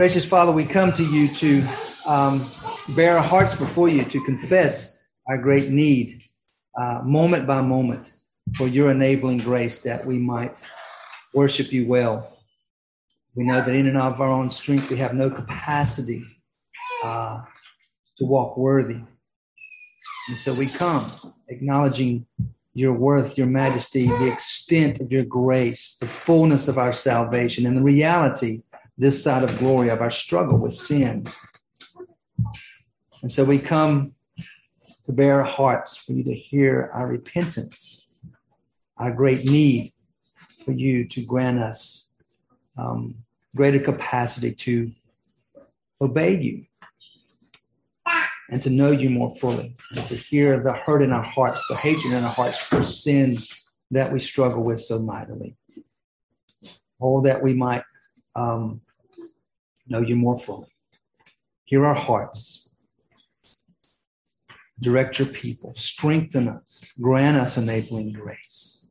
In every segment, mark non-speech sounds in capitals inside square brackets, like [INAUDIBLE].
Gracious Father, we come to you to um, bare our hearts before you, to confess our great need, uh, moment by moment, for your enabling grace that we might worship you well. We know that in and of our own strength, we have no capacity uh, to walk worthy. And so we come acknowledging your worth, your majesty, the extent of your grace, the fullness of our salvation, and the reality this side of glory of our struggle with sin. And so we come to bare our hearts for you to hear our repentance, our great need for you to grant us um, greater capacity to obey you and to know you more fully, and to hear the hurt in our hearts, the hatred in our hearts for sin that we struggle with so mightily. Oh, that we might um, know you more fully. Hear our hearts. Direct your people. Strengthen us. Grant us enabling grace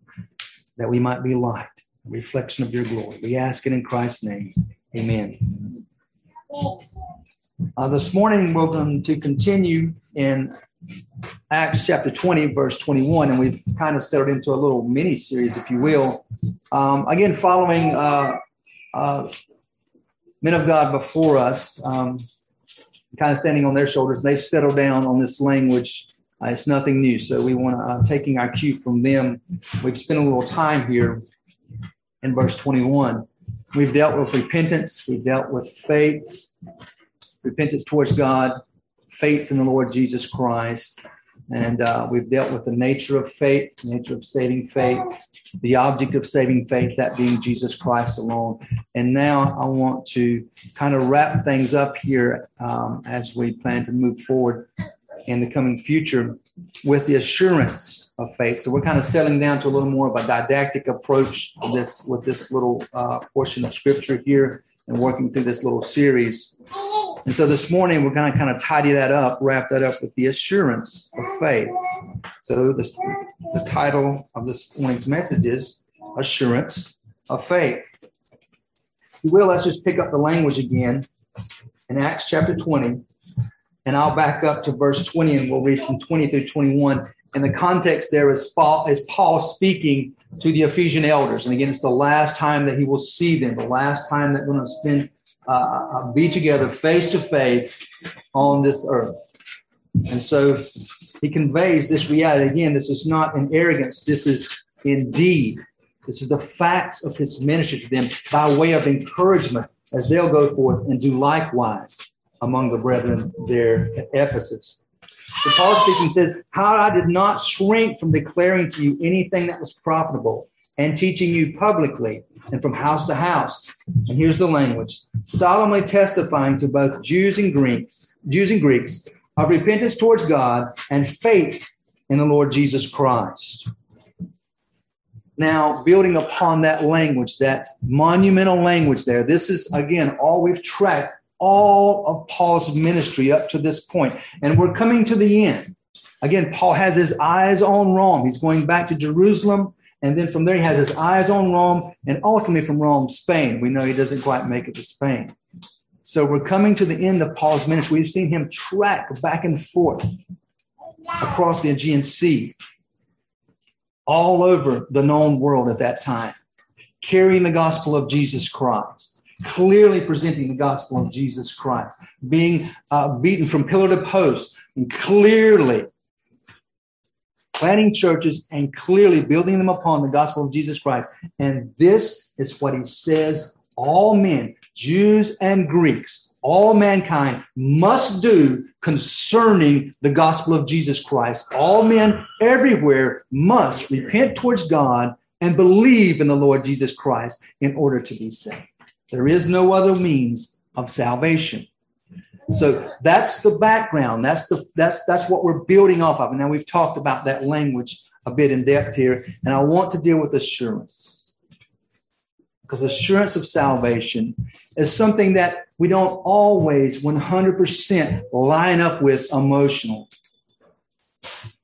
that we might be light, a reflection of your glory. We ask it in Christ's name. Amen. Uh, this morning, we're going to continue in Acts chapter 20, verse 21, and we've kind of settled into a little mini series, if you will. Um, again, following uh, uh, men of God before us, um, kind of standing on their shoulders, they've settled down on this language. Uh, it's nothing new, so we want to uh, taking our cue from them. We've spent a little time here in verse 21. We've dealt with repentance, we've dealt with faith, repentance towards God, faith in the Lord Jesus Christ. And uh, we've dealt with the nature of faith, nature of saving faith, the object of saving faith, that being Jesus Christ alone. And now I want to kind of wrap things up here um, as we plan to move forward in the coming future with the assurance of faith. So we're kind of settling down to a little more of a didactic approach this with this little uh, portion of scripture here and working through this little series. And so this morning we're going to kind of tidy that up, wrap that up with the assurance of faith. So the, the title of this morning's message is Assurance of Faith. If you will, let's just pick up the language again in Acts chapter 20. And I'll back up to verse 20 and we'll read from 20 through 21. And the context there is Paul, is Paul speaking to the Ephesian elders. And again, it's the last time that he will see them, the last time that we're going to spend uh, be together face to face on this earth. And so he conveys this reality. Again, this is not an arrogance, this is indeed. This is the facts of his ministry to them by way of encouragement as they'll go forth and do likewise among the brethren there at Ephesus. So Paul speaking says, How I did not shrink from declaring to you anything that was profitable and teaching you publicly and from house to house. And here's the language solemnly testifying to both Jews and Greeks, Jews and Greeks of repentance towards God and faith in the Lord Jesus Christ. Now, building upon that language, that monumental language there, this is again all we've tracked all of Paul's ministry up to this point. And we're coming to the end. Again, Paul has his eyes on Rome. He's going back to Jerusalem and then from there, he has his eyes on Rome and ultimately from Rome, Spain. We know he doesn't quite make it to Spain. So we're coming to the end of Paul's ministry. We've seen him track back and forth across the Aegean Sea, all over the known world at that time, carrying the gospel of Jesus Christ, clearly presenting the gospel of Jesus Christ, being uh, beaten from pillar to post, and clearly planting churches and clearly building them upon the gospel of Jesus Christ. And this is what he says all men, Jews and Greeks, all mankind must do concerning the gospel of Jesus Christ. All men everywhere must repent towards God and believe in the Lord Jesus Christ in order to be saved. There is no other means of salvation. So that's the background. That's the that's that's what we're building off of. And now we've talked about that language a bit in depth here, and I want to deal with assurance. Because assurance of salvation is something that we don't always 100% line up with emotional.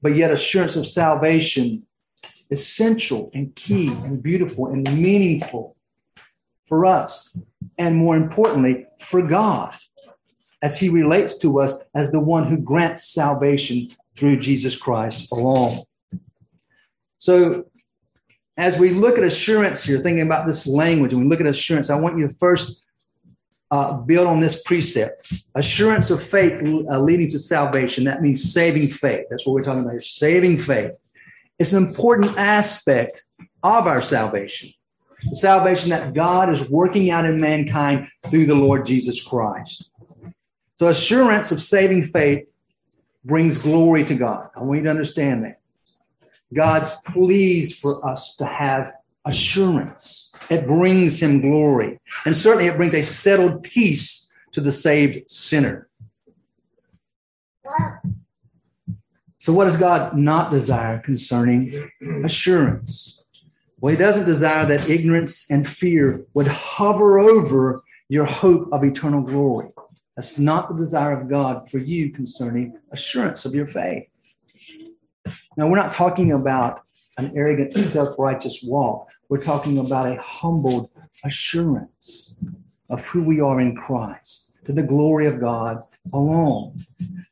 But yet assurance of salvation is central and key and beautiful and meaningful for us, and more importantly, for God, as He relates to us as the one who grants salvation through Jesus Christ alone. So, as we look at assurance here, thinking about this language, and we look at assurance, I want you to first uh, build on this precept. Assurance of faith uh, leading to salvation. That means saving faith. That's what we're talking about here. Saving faith. It's an important aspect of our salvation. Salvation that God is working out in mankind through the Lord Jesus Christ. So, assurance of saving faith brings glory to God. I want you to understand that. God's pleased for us to have assurance. It brings him glory. And certainly it brings a settled peace to the saved sinner. So, what does God not desire concerning assurance? Well, He doesn't desire that ignorance and fear would hover over your hope of eternal glory. That's not the desire of God for you concerning assurance of your faith. Now, we're not talking about an arrogant, self righteous walk. We're talking about a humbled assurance of who we are in Christ to the glory of God alone.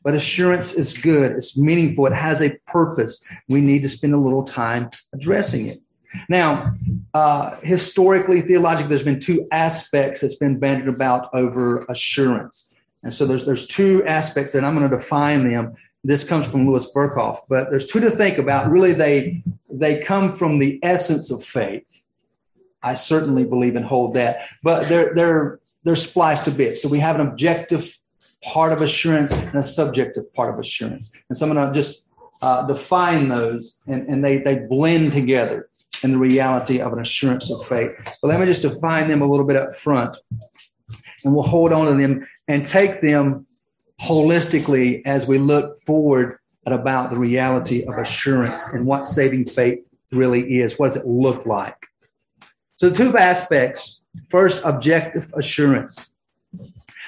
But assurance is good, it's meaningful, it has a purpose. We need to spend a little time addressing it. Now, uh, historically, theologically, there's been two aspects that's been bandied about over assurance. And so there's there's two aspects, that I'm going to define them this comes from Louis Berkhof, but there's two to think about. Really, they they come from the essence of faith. I certainly believe and hold that, but they're they're they're spliced a bit. So we have an objective part of assurance and a subjective part of assurance. And so I'm going to just uh, define those, and, and they they blend together in the reality of an assurance of faith. But let me just define them a little bit up front, and we'll hold on to them and take them holistically as we look forward at about the reality of assurance and what saving faith really is. What does it look like? So, two aspects. First, objective assurance.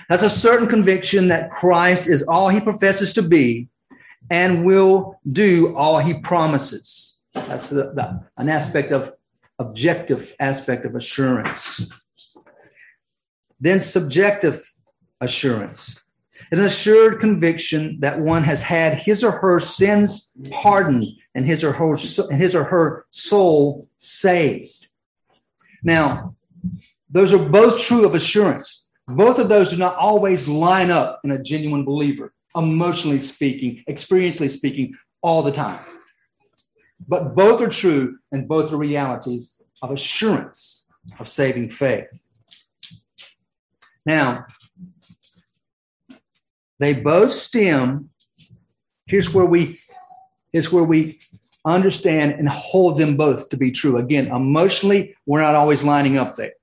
That's a certain conviction that Christ is all he professes to be and will do all he promises. That's the, the, an aspect of objective aspect of assurance. Then subjective assurance an assured conviction that one has had his or her sins pardoned and his or her, his or her soul saved. Now, those are both true of assurance. Both of those do not always line up in a genuine believer, emotionally speaking, experientially speaking, all the time. But both are true and both are realities of assurance of saving faith. Now, they both stem. Here's where we here's where we understand and hold them both to be true. Again, emotionally, we're not always lining up there.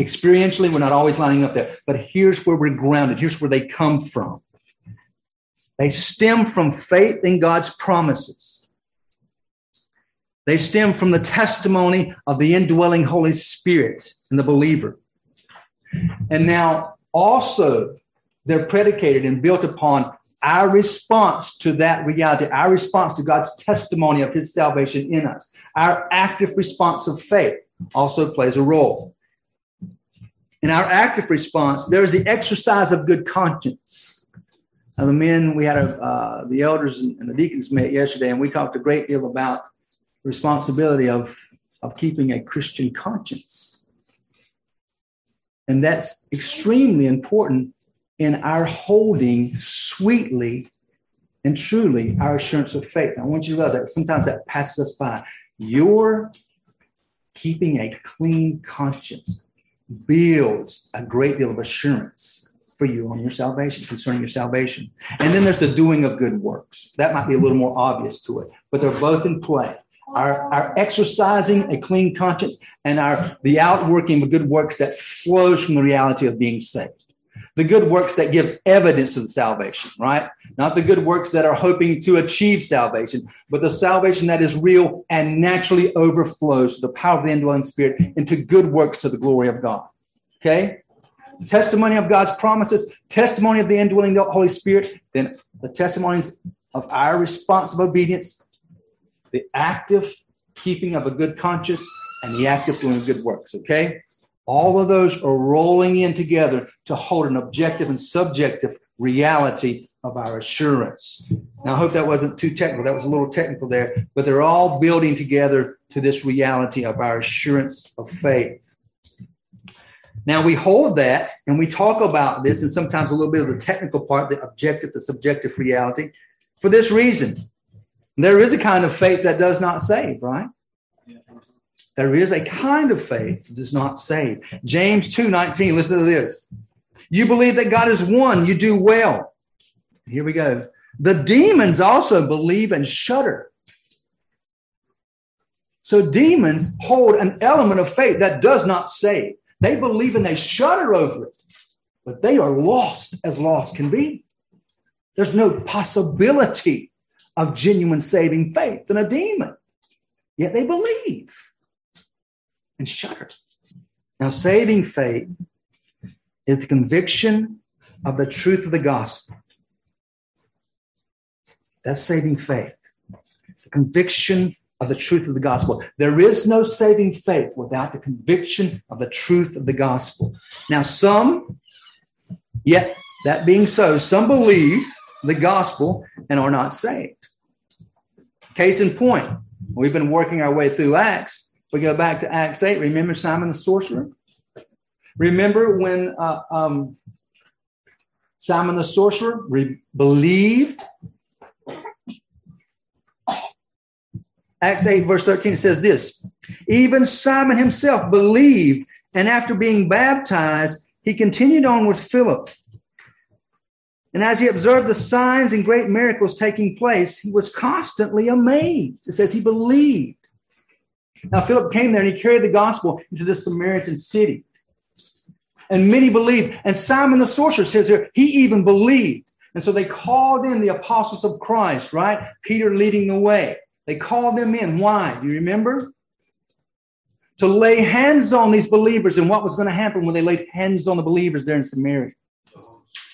Experientially, we're not always lining up there. But here's where we're grounded. Here's where they come from. They stem from faith in God's promises. They stem from the testimony of the indwelling Holy Spirit in the believer. And now also they're predicated and built upon our response to that reality, our response to God's testimony of his salvation in us. Our active response of faith also plays a role. In our active response, there is the exercise of good conscience. Now, the men, we had a, uh, the elders and the deacons met yesterday, and we talked a great deal about responsibility of, of keeping a Christian conscience. And that's extremely important in our holding sweetly and truly our assurance of faith. I want you to realize that sometimes that passes us by. Your keeping a clean conscience builds a great deal of assurance for you on your salvation, concerning your salvation. And then there's the doing of good works. That might be a little more obvious to it, but they're both in play. Our, our exercising a clean conscience and our the outworking of good works that flows from the reality of being saved the good works that give evidence to the salvation, right? Not the good works that are hoping to achieve salvation, but the salvation that is real and naturally overflows the power of the indwelling spirit into good works to the glory of God. Okay? Testimony of God's promises, testimony of the indwelling Holy Spirit, then the testimonies of our response of obedience, the active keeping of a good conscience, and the active doing of good works. Okay? All of those are rolling in together to hold an objective and subjective reality of our assurance. Now, I hope that wasn't too technical. That was a little technical there, but they're all building together to this reality of our assurance of faith. Now, we hold that and we talk about this, and sometimes a little bit of the technical part, the objective, the subjective reality, for this reason. There is a kind of faith that does not save, right? There is a kind of faith that does not save. James 2 19, listen to this. You believe that God is one, you do well. Here we go. The demons also believe and shudder. So demons hold an element of faith that does not save. They believe and they shudder over it, but they are lost as lost can be. There's no possibility of genuine saving faith in a demon, yet they believe and shudder. Now, saving faith is the conviction of the truth of the gospel. That's saving faith. The conviction of the truth of the gospel. There is no saving faith without the conviction of the truth of the gospel. Now, some, yet that being so, some believe the gospel and are not saved. Case in point, we've been working our way through Acts. We go back to Acts 8. Remember Simon the sorcerer? Remember when uh, um, Simon the sorcerer re- believed? Acts 8, verse 13, it says this Even Simon himself believed, and after being baptized, he continued on with Philip. And as he observed the signs and great miracles taking place, he was constantly amazed. It says he believed. Now, Philip came there and he carried the gospel into the Samaritan city and many believed. And Simon the sorcerer says here, he even believed. And so they called in the apostles of Christ, right? Peter leading the way. They called them in. Why? Do you remember? To lay hands on these believers and what was going to happen when they laid hands on the believers there in Samaria.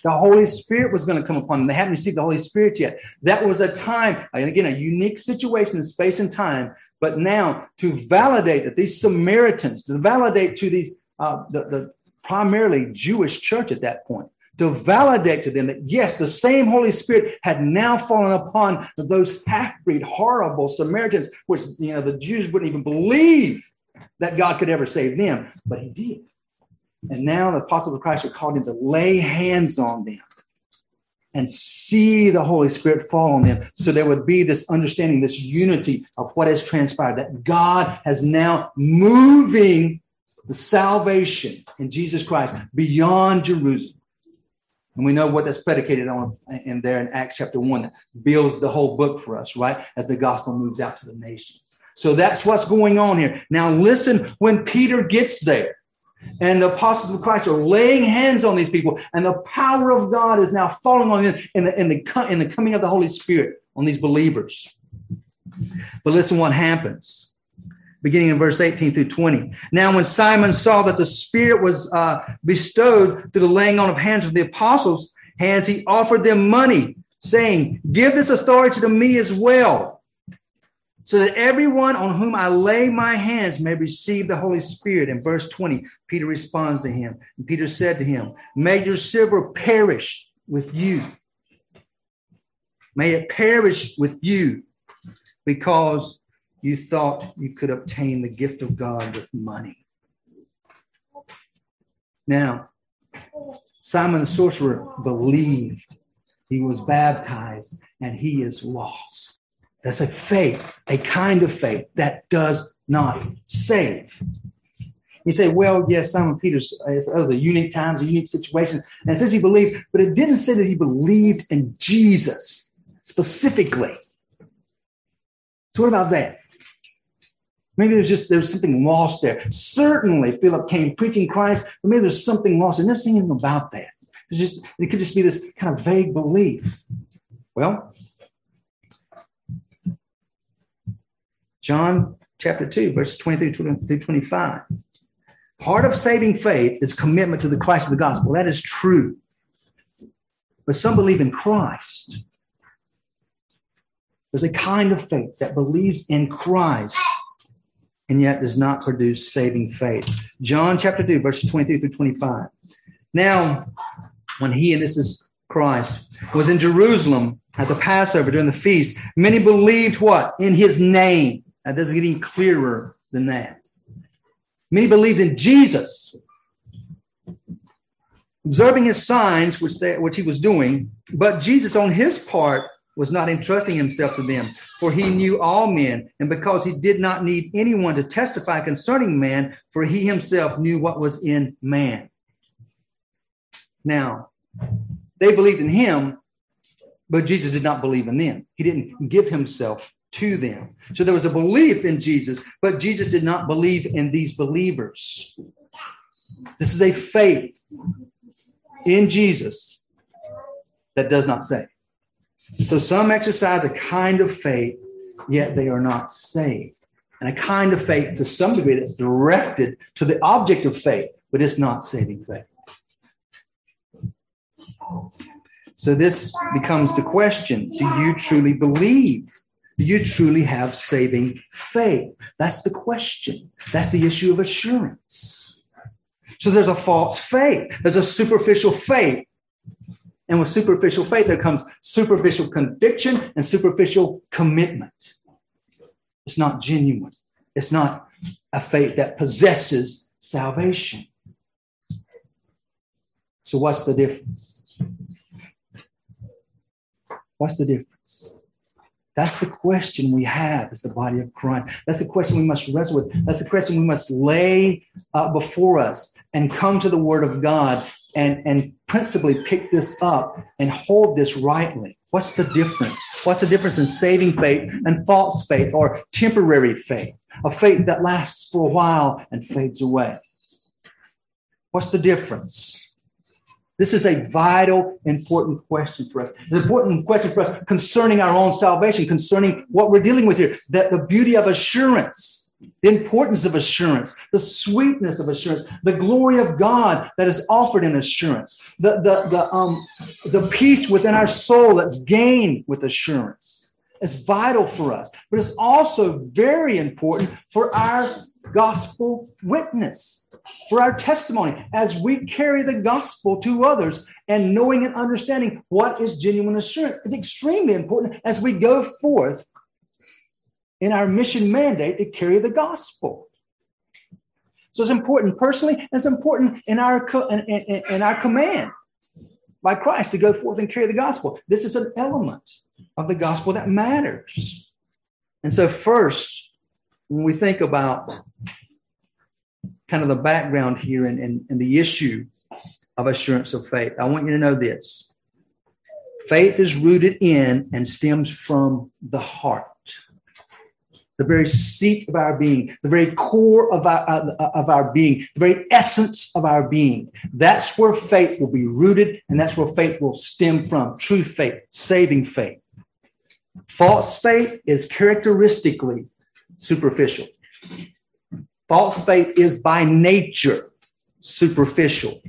The Holy Spirit was going to come upon them. They hadn't received the Holy Spirit yet. That was a time, and again, a unique situation in space and time. But now to validate that these Samaritans, to validate to these uh, the, the primarily Jewish church at that point to validate to them that yes, the same Holy Spirit had now fallen upon those half-breed, horrible Samaritans, which you know the Jews wouldn't even believe that God could ever save them, but He did. And now the apostles of Christ are called in to lay hands on them and see the Holy Spirit fall on them. So there would be this understanding, this unity of what has transpired, that God has now moving the salvation in Jesus Christ beyond Jerusalem. And we know what that's predicated on in there in Acts chapter 1 that builds the whole book for us, right? As the gospel moves out to the nations. So that's what's going on here. Now, listen when Peter gets there and the apostles of Christ are laying hands on these people, and the power of God is now falling on them in the, in the, in the coming of the Holy Spirit on these believers. But listen what happens beginning in verse 18 through 20. Now, when Simon saw that the Spirit was uh, bestowed through the laying on of hands of the apostles' hands, he offered them money, saying, Give this authority to me as well, so that everyone on whom I lay my hands may receive the Holy Spirit. In verse 20, Peter responds to him. And Peter said to him, May your silver perish with you. May it perish with you because you thought you could obtain the gift of God with money. Now, Simon the sorcerer believed he was baptized and he is lost. That's a faith, a kind of faith that does not save. You say, well, yes, Simon Peter's, uh, was a unique times, a unique situation. And says he believed, but it didn't say that he believed in Jesus specifically. So what about that? Maybe there's just there's something lost there. Certainly, Philip came preaching Christ, but maybe there's something lost. Never seen anything about that. It's just it could just be this kind of vague belief. Well, John chapter 2, verses 23 through 25. Part of saving faith is commitment to the Christ of the gospel. That is true. But some believe in Christ. There's a kind of faith that believes in Christ and yet does not produce saving faith. John chapter 2, verses 23 through 25. Now, when he, and this is Christ, was in Jerusalem at the Passover during the feast, many believed what? In his name. That doesn't get any clearer than that. Many believed in Jesus. Observing his signs, which, they, which he was doing, but Jesus, on his part, was not entrusting himself to them, for he knew all men, and because he did not need anyone to testify concerning man, for he himself knew what was in man. Now, they believed in him, but Jesus did not believe in them. He didn't give himself to them. So there was a belief in Jesus, but Jesus did not believe in these believers. This is a faith in Jesus that does not save. So some exercise a kind of faith, yet they are not saved. And a kind of faith to some degree that's directed to the object of faith, but it's not saving faith. So this becomes the question Do you truly believe? Do you truly have saving faith? That's the question. That's the issue of assurance. So there's a false faith, there's a superficial faith. And with superficial faith, there comes superficial conviction and superficial commitment. It's not genuine, it's not a faith that possesses salvation. So, what's the difference? What's the difference? That's the question we have as the body of Christ. That's the question we must wrestle with. That's the question we must lay uh, before us and come to the Word of God and, and principally pick this up and hold this rightly. What's the difference? What's the difference in saving faith and false faith or temporary faith? A faith that lasts for a while and fades away. What's the difference? This is a vital, important question for us. It's an important question for us concerning our own salvation, concerning what we're dealing with here. That the beauty of assurance, the importance of assurance, the sweetness of assurance, the glory of God that is offered in assurance, the, the, the, um, the peace within our soul that's gained with assurance. It's vital for us, but it's also very important for our gospel witness, for our testimony as we carry the gospel to others and knowing and understanding what is genuine assurance is extremely important as we go forth in our mission mandate to carry the gospel. So it's important personally, and it's important in our in, in, in our command by Christ to go forth and carry the gospel. This is an element of the gospel that matters. And so, first, when we think about kind of the background here and, and, and the issue of assurance of faith, I want you to know this. Faith is rooted in and stems from the heart, the very seat of our being, the very core of our, of our being, the very essence of our being. That's where faith will be rooted, and that's where faith will stem from true faith, saving faith. False faith is characteristically superficial. False faith is by nature superficial.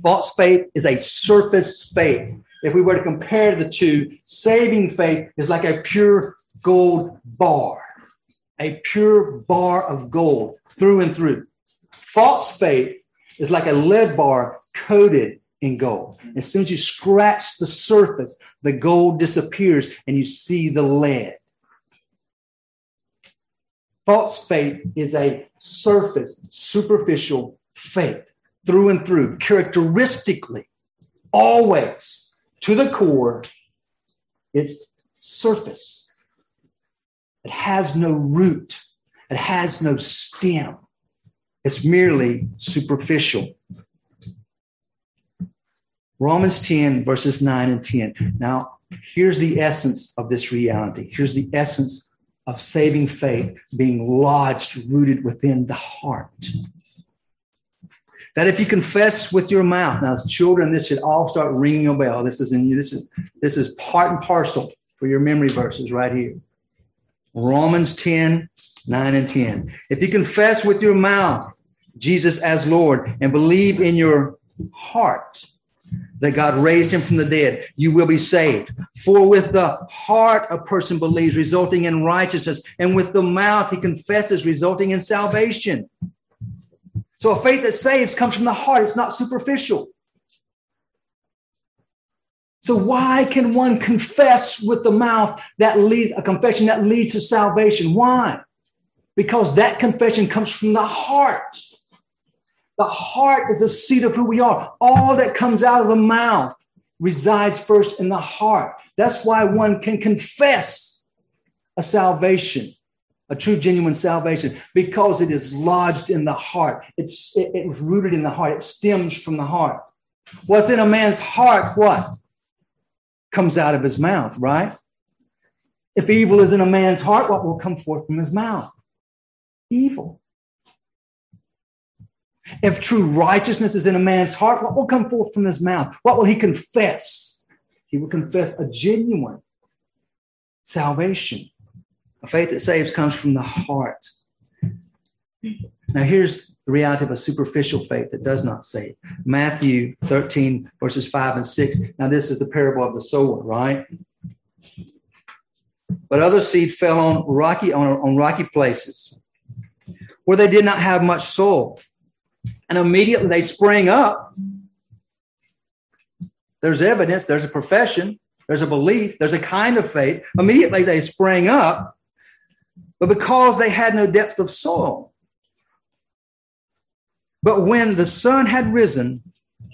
False faith is a surface faith. If we were to compare the two, saving faith is like a pure gold bar, a pure bar of gold through and through. False faith is like a lead bar coated in gold. As soon as you scratch the surface, the gold disappears and you see the lead. False faith is a surface, superficial faith through and through, characteristically, always to the core, it's surface. It has no root, it has no stem. It's merely superficial. Romans 10, verses 9 and 10. Now, here's the essence of this reality. Here's the essence of saving faith being lodged, rooted within the heart. That if you confess with your mouth, now as children, this should all start ringing a bell. This is in you. this is this is part and parcel for your memory verses right here. Romans 10, 9 and 10. If you confess with your mouth Jesus as Lord and believe in your heart that God raised him from the dead, you will be saved. For with the heart a person believes, resulting in righteousness, and with the mouth he confesses, resulting in salvation. So a faith that saves comes from the heart, it's not superficial. So why can one confess with the mouth that leads a confession that leads to salvation? Why? Because that confession comes from the heart. The heart is the seat of who we are. All that comes out of the mouth resides first in the heart. That's why one can confess a salvation, a true, genuine salvation, because it is lodged in the heart. It's it, it's rooted in the heart. It stems from the heart. What's in a man's heart? What comes out of his mouth? Right. If evil is in a man's heart, what will come forth from his mouth? Evil. If true righteousness is in a man's heart, what will come forth from his mouth? What will he confess? He will confess a genuine salvation. A faith that saves comes from the heart. Now, here's the reality of a superficial faith that does not save. Matthew 13, verses 5 and 6. Now, this is the parable of the sower, right? But other seed fell on rocky on, on rocky places where they did not have much soil and immediately they spring up. There's evidence, there's a profession, there's a belief, there's a kind of faith. Immediately they sprang up, but because they had no depth of soil. But when the sun had risen,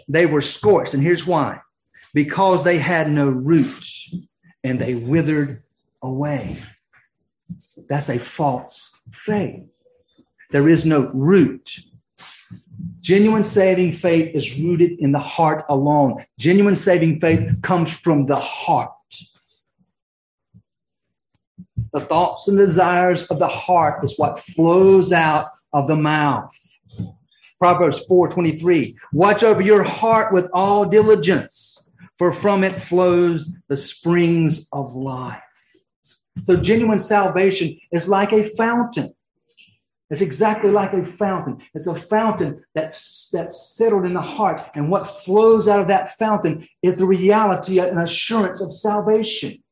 they were scorched. And here's why because they had no roots and they withered away. That's a false faith. There is no root. Genuine saving faith is rooted in the heart alone. Genuine saving faith comes from the heart. The thoughts and desires of the heart is what flows out of the mouth. Proverbs 4:23. Watch over your heart with all diligence, for from it flows the springs of life. So genuine salvation is like a fountain. It's exactly like a fountain. It's a fountain that's, that's settled in the heart. And what flows out of that fountain is the reality and assurance of salvation.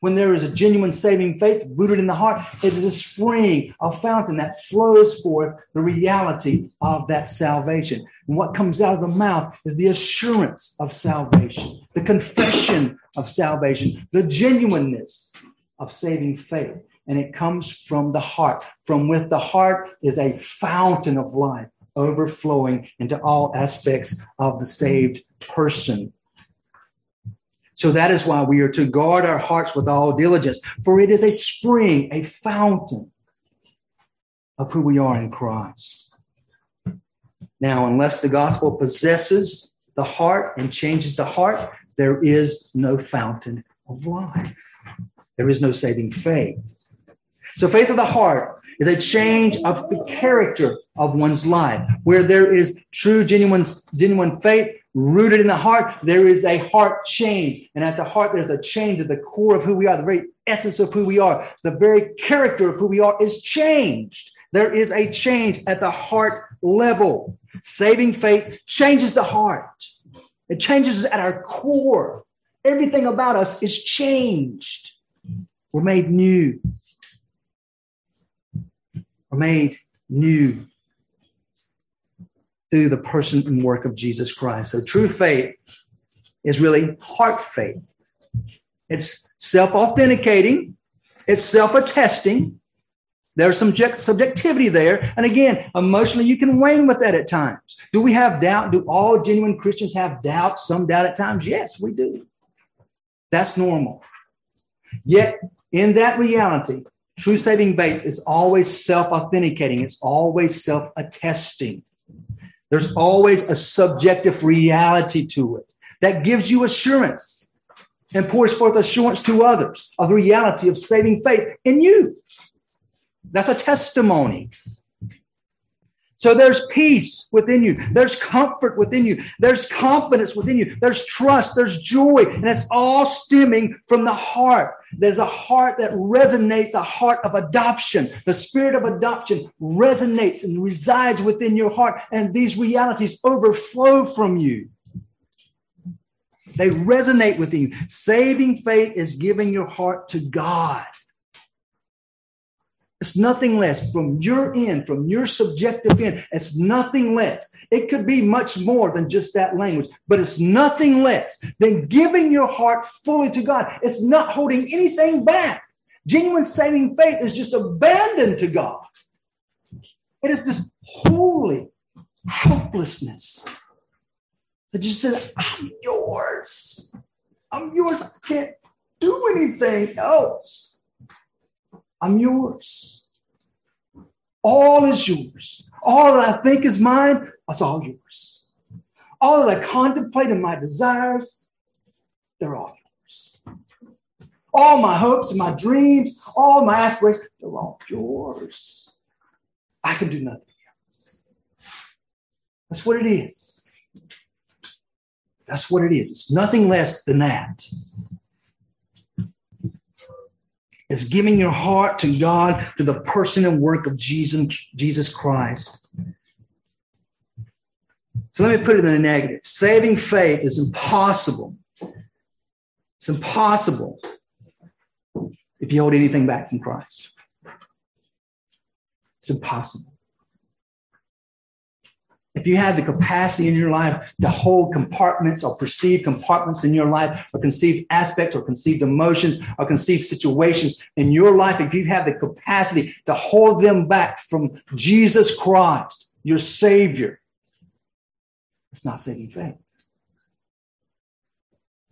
When there is a genuine saving faith rooted in the heart, it is a spring, a fountain that flows forth the reality of that salvation. And what comes out of the mouth is the assurance of salvation, the confession of salvation, the genuineness of saving faith and it comes from the heart. From with the heart is a fountain of life overflowing into all aspects of the saved person. So that is why we are to guard our hearts with all diligence, for it is a spring, a fountain of who we are in Christ. Now, unless the gospel possesses the heart and changes the heart, there is no fountain of life. There is no saving faith. So faith of the heart is a change of the character of one's life. Where there is true, genuine, genuine faith rooted in the heart, there is a heart change. And at the heart, there's a change at the core of who we are, the very essence of who we are. The very character of who we are is changed. There is a change at the heart level. Saving faith changes the heart. It changes at our core. Everything about us is changed. We're made new made new through the person and work of Jesus Christ. So true faith is really heart faith. It's self authenticating, it's self attesting. There's some subjectivity there. And again, emotionally, you can wane with that at times. Do we have doubt? Do all genuine Christians have doubt? Some doubt at times? Yes, we do. That's normal. Yet, in that reality, True saving faith is always self authenticating, it's always self attesting. There's always a subjective reality to it that gives you assurance and pours forth assurance to others of the reality of saving faith in you. That's a testimony. So there's peace within you. There's comfort within you. There's confidence within you. There's trust. There's joy. And it's all stemming from the heart. There's a heart that resonates, a heart of adoption. The spirit of adoption resonates and resides within your heart. And these realities overflow from you. They resonate with you. Saving faith is giving your heart to God. It's nothing less from your end, from your subjective end. It's nothing less. It could be much more than just that language, but it's nothing less than giving your heart fully to God. It's not holding anything back. Genuine saving faith is just abandoned to God. It is this holy helplessness that you said, I'm yours. I'm yours. I can't do anything else. I'm yours. All is yours. All that I think is mine, that's all yours. All that I contemplate in my desires, they're all yours. All my hopes and my dreams, all my aspirations, they're all yours. I can do nothing else. That's what it is. That's what it is. It's nothing less than that is giving your heart to God, to the person and work of Jesus, Jesus Christ. So let me put it in a negative. Saving faith is impossible. It's impossible if you hold anything back from Christ. It's impossible if you have the capacity in your life to hold compartments or perceive compartments in your life or conceive aspects or conceived emotions or conceive situations in your life, if you have the capacity to hold them back from Jesus Christ, your Savior, it's not saving faith.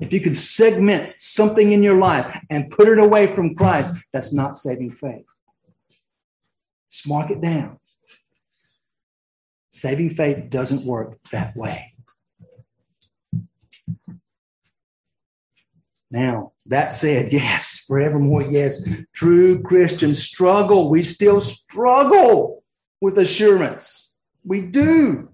If you could segment something in your life and put it away from Christ, that's not saving faith. Just mark it down. Saving faith doesn't work that way. Now, that said, [LAUGHS] yes, forevermore, yes, true Christians struggle. We still struggle with assurance. We do.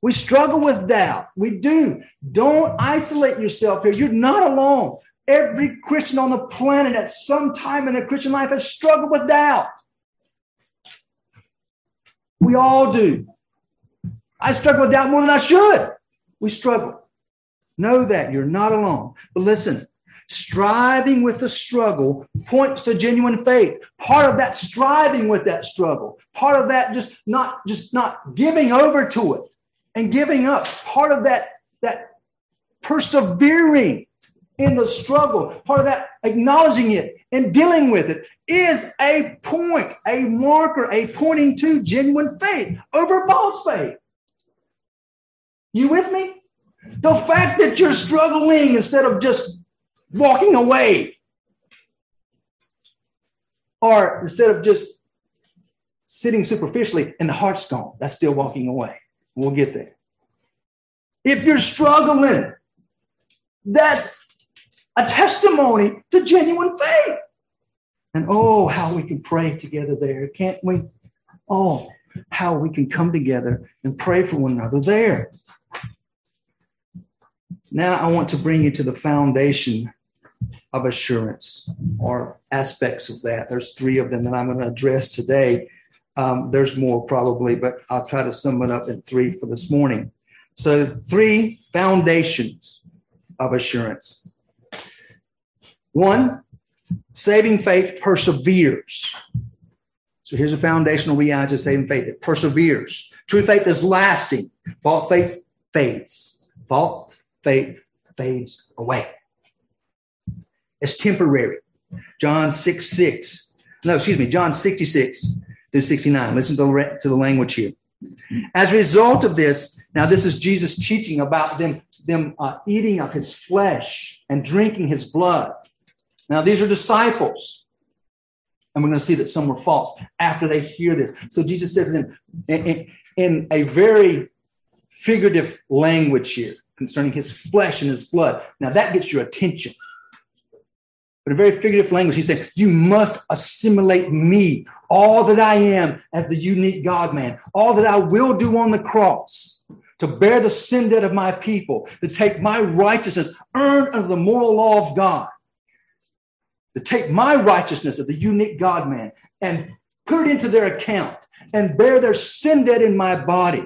We struggle with doubt. We do. Don't isolate yourself here. You're not alone. Every Christian on the planet at some time in their Christian life has struggled with doubt. We all do. I struggle with doubt more than I should. We struggle. Know that you're not alone. But listen, striving with the struggle points to genuine faith. Part of that striving with that struggle, part of that just not just not giving over to it and giving up. Part of that that persevering in the struggle, part of that acknowledging it and dealing with it is a point, a marker, a pointing to genuine faith over false faith. You with me? The fact that you're struggling instead of just walking away, or instead of just sitting superficially and the heart's gone, that's still walking away. We'll get there. If you're struggling, that's a testimony to genuine faith. And oh, how we can pray together there, can't we? Oh, how we can come together and pray for one another there. Now I want to bring you to the foundation of assurance or aspects of that. There's three of them that I'm going to address today. Um, there's more probably, but I'll try to sum it up in three for this morning. So, three foundations of assurance. One, saving faith perseveres. So here's a foundational reality of saving faith. It perseveres. True faith is lasting. False faith fades. False faith fades away. It's temporary. John 6 6. No, excuse me, John 66 through 69. Listen to the, to the language here. As a result of this, now this is Jesus teaching about them, them uh, eating of his flesh and drinking his blood. Now, these are disciples. And we're going to see that some were false after they hear this. So Jesus says in, in, in a very figurative language here concerning his flesh and his blood. Now that gets your attention. But in very figurative language, he said, You must assimilate me, all that I am as the unique God man, all that I will do on the cross to bear the sin debt of my people, to take my righteousness earned under the moral law of God, to take my righteousness of the unique God man and put it into their account and bear their sin debt in my body,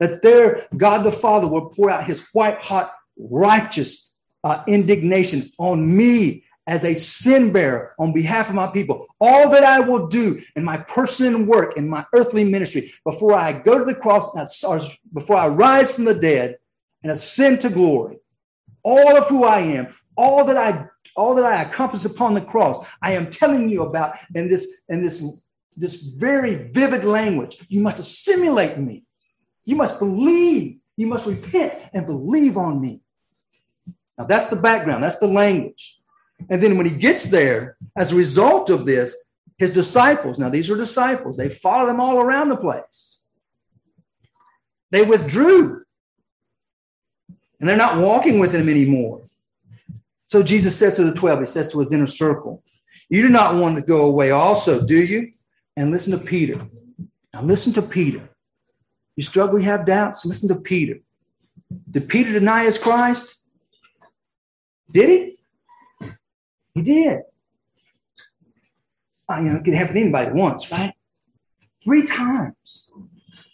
that there God the Father will pour out his white hot righteous uh, indignation on me as a sin bearer on behalf of my people. All that I will do in my personal work, in my earthly ministry, before I go to the cross, or before I rise from the dead and ascend to glory, all of who I am, all that I all that I accomplish upon the cross, I am telling you about in this in this this very vivid language. You must assimilate me. You must believe. You must repent and believe on me. Now that's the background. That's the language. And then when he gets there, as a result of this, his disciples, now these are disciples, they followed him all around the place. They withdrew. And they're not walking with him anymore. So Jesus says to the 12, he says to his inner circle, You do not want to go away also, do you? And listen to Peter. Now listen to Peter. You struggle, you have doubts, listen to Peter. Did Peter deny his Christ? Did he? He did. Uh, you know, it can happen to anybody once, right? Three times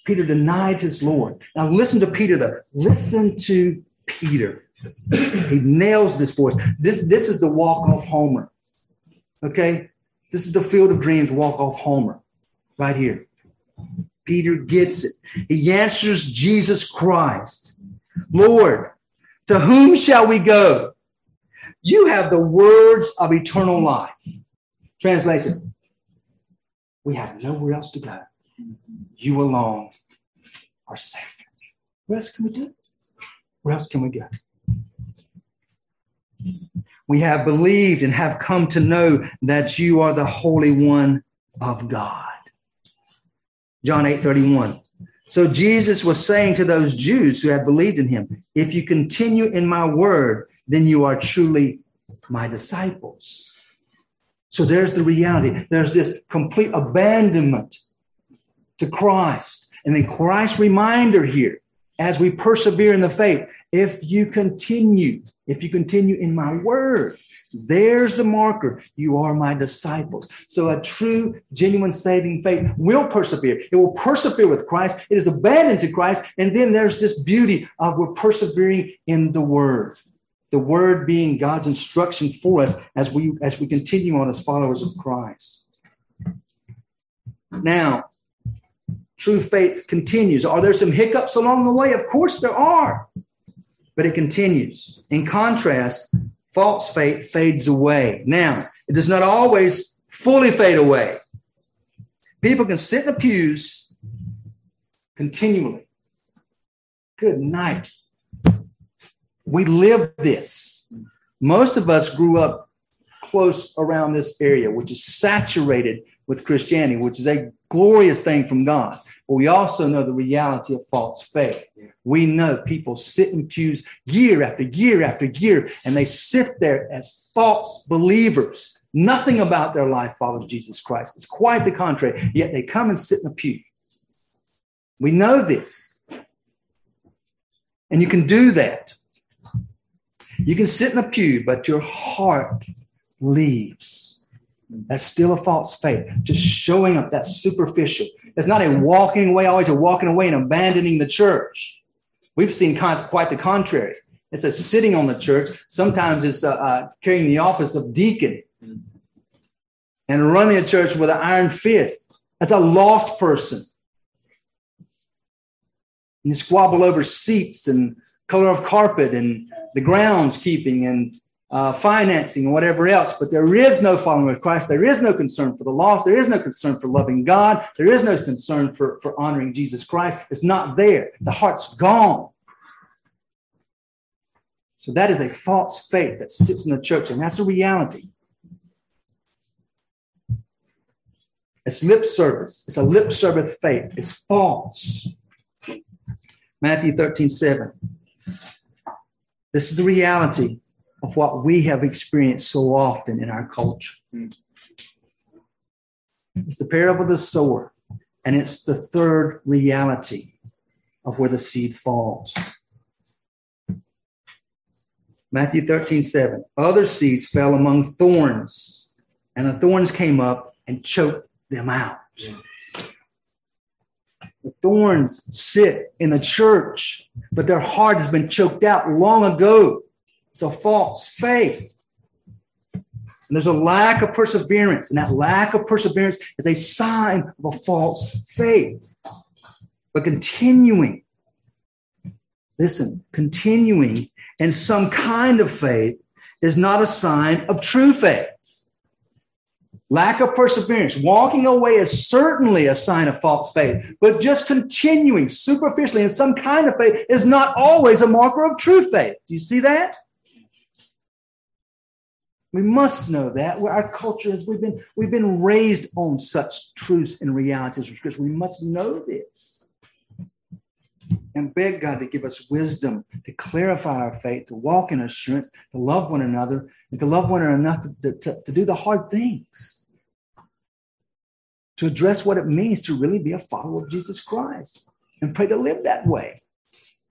Peter denied his Lord. Now listen to Peter though. Listen to Peter. [CLEARS THROAT] he nails this voice. This, this is the walk off Homer. Okay? This is the field of dreams walk off Homer right here. Peter gets it. He answers Jesus Christ Lord, to whom shall we go? You have the words of eternal life. Translation We have nowhere else to go. You alone are safe. Where else can we do? Where else can we go? We have believed and have come to know that you are the Holy One of God. John 8 31. So Jesus was saying to those Jews who had believed in him, if you continue in my word, then you are truly my disciples. So there's the reality. There's this complete abandonment to Christ. And then Christ's reminder here as we persevere in the faith, if you continue, if you continue in my word, there's the marker. You are my disciples. So a true, genuine saving faith will persevere. It will persevere with Christ. It is abandoned to Christ. And then there's this beauty of we're persevering in the word. The word being God's instruction for us as we as we continue on as followers of Christ. Now, true faith continues. Are there some hiccups along the way? Of course there are. But it continues. In contrast, false faith fades away. Now, it does not always fully fade away. People can sit in the pews continually. Good night. We live this. Most of us grew up close around this area, which is saturated with Christianity, which is a glorious thing from God. But we also know the reality of false faith. We know people sit in pews year after year after year, and they sit there as false believers. Nothing about their life follows Jesus Christ. It's quite the contrary. Yet they come and sit in a pew. We know this. And you can do that. You can sit in a pew, but your heart leaves. That's still a false faith. Just showing up that superficial. It's not a walking away, always a walking away and abandoning the church. We've seen quite the contrary. It's a sitting on the church. Sometimes it's uh, uh, carrying the office of deacon and running a church with an iron fist. As a lost person. And you squabble over seats and color of carpet and the grounds keeping and uh, financing and whatever else, but there is no following of Christ. There is no concern for the lost. There is no concern for loving God. There is no concern for, for honoring Jesus Christ. It's not there. The heart's gone. So that is a false faith that sits in the church, and that's a reality. It's lip service. It's a lip service faith. It's false. Matthew 13, 7. This is the reality of what we have experienced so often in our culture. It's the parable of the sower, and it's the third reality of where the seed falls. Matthew 13, 7. Other seeds fell among thorns, and the thorns came up and choked them out. The thorns sit in the church, but their heart has been choked out long ago It's a false faith. And there's a lack of perseverance, and that lack of perseverance is a sign of a false faith. But continuing, listen, continuing in some kind of faith is not a sign of true faith. Lack of perseverance, walking away is certainly a sign of false faith, but just continuing superficially in some kind of faith is not always a marker of true faith. Do you see that? We must know that. Our culture is, we've been, we've been raised on such truths and realities of Scripture. We must know this and beg God to give us wisdom to clarify our faith, to walk in assurance, to love one another, and to love one another enough to, to, to do the hard things, to address what it means to really be a follower of Jesus Christ, and pray to live that way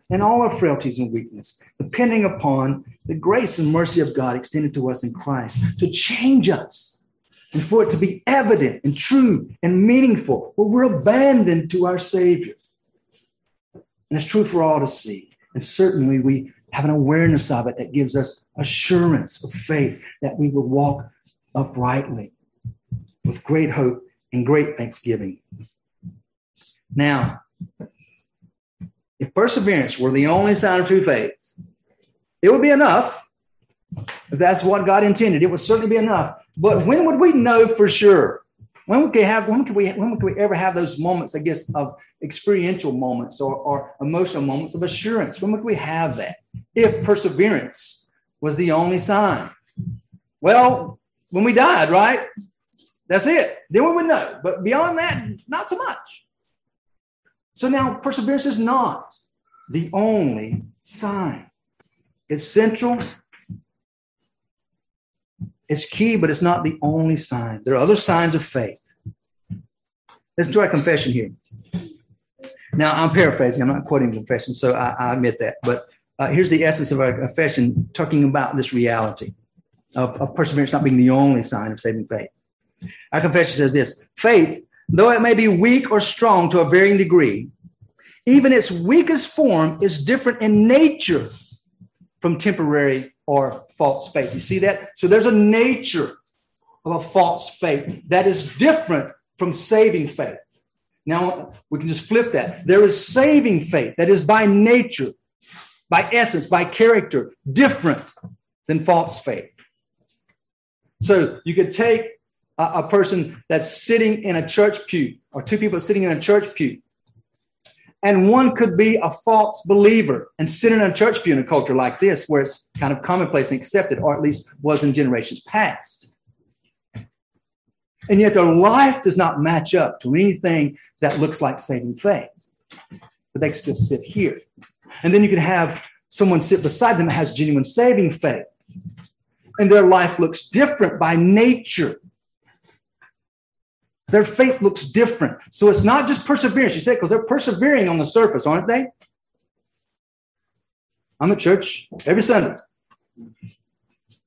in all our frailties and weakness, depending upon the grace and mercy of God extended to us in Christ to change us and for it to be evident and true and meaningful where we're abandoned to our Savior. And it's true for all to see. And certainly we have an awareness of it that gives us assurance of faith that we will walk uprightly with great hope and great thanksgiving. Now, if perseverance were the only sign of true faith, it would be enough. If that's what God intended, it would certainly be enough. But when would we know for sure? When would we have? When could we? When could we ever have those moments? I guess of experiential moments or, or emotional moments of assurance. When would we have that? If perseverance was the only sign. Well, when we died, right? That's it. Then we would know. But beyond that, not so much. So now perseverance is not the only sign. It's central. It's key, but it's not the only sign. There are other signs of faith. Listen to our confession here. Now, I'm paraphrasing. I'm not quoting the confession, so I, I admit that. But uh, here's the essence of our confession, talking about this reality of, of perseverance not being the only sign of saving faith. Our confession says this faith, though it may be weak or strong to a varying degree, even its weakest form is different in nature from temporary or false faith. You see that? So there's a nature of a false faith that is different from saving faith. Now we can just flip that. There is saving faith that is by nature, by essence, by character, different than false faith. So you could take a, a person that's sitting in a church pew, or two people sitting in a church pew, and one could be a false believer and sit in a church pew in a culture like this, where it's kind of commonplace and accepted, or at least was in generations past. And yet their life does not match up to anything that looks like saving faith. But they still sit here. And then you can have someone sit beside them that has genuine saving faith. And their life looks different by nature their faith looks different. So it's not just perseverance. You said, because they're persevering on the surface, aren't they? I'm at church every Sunday.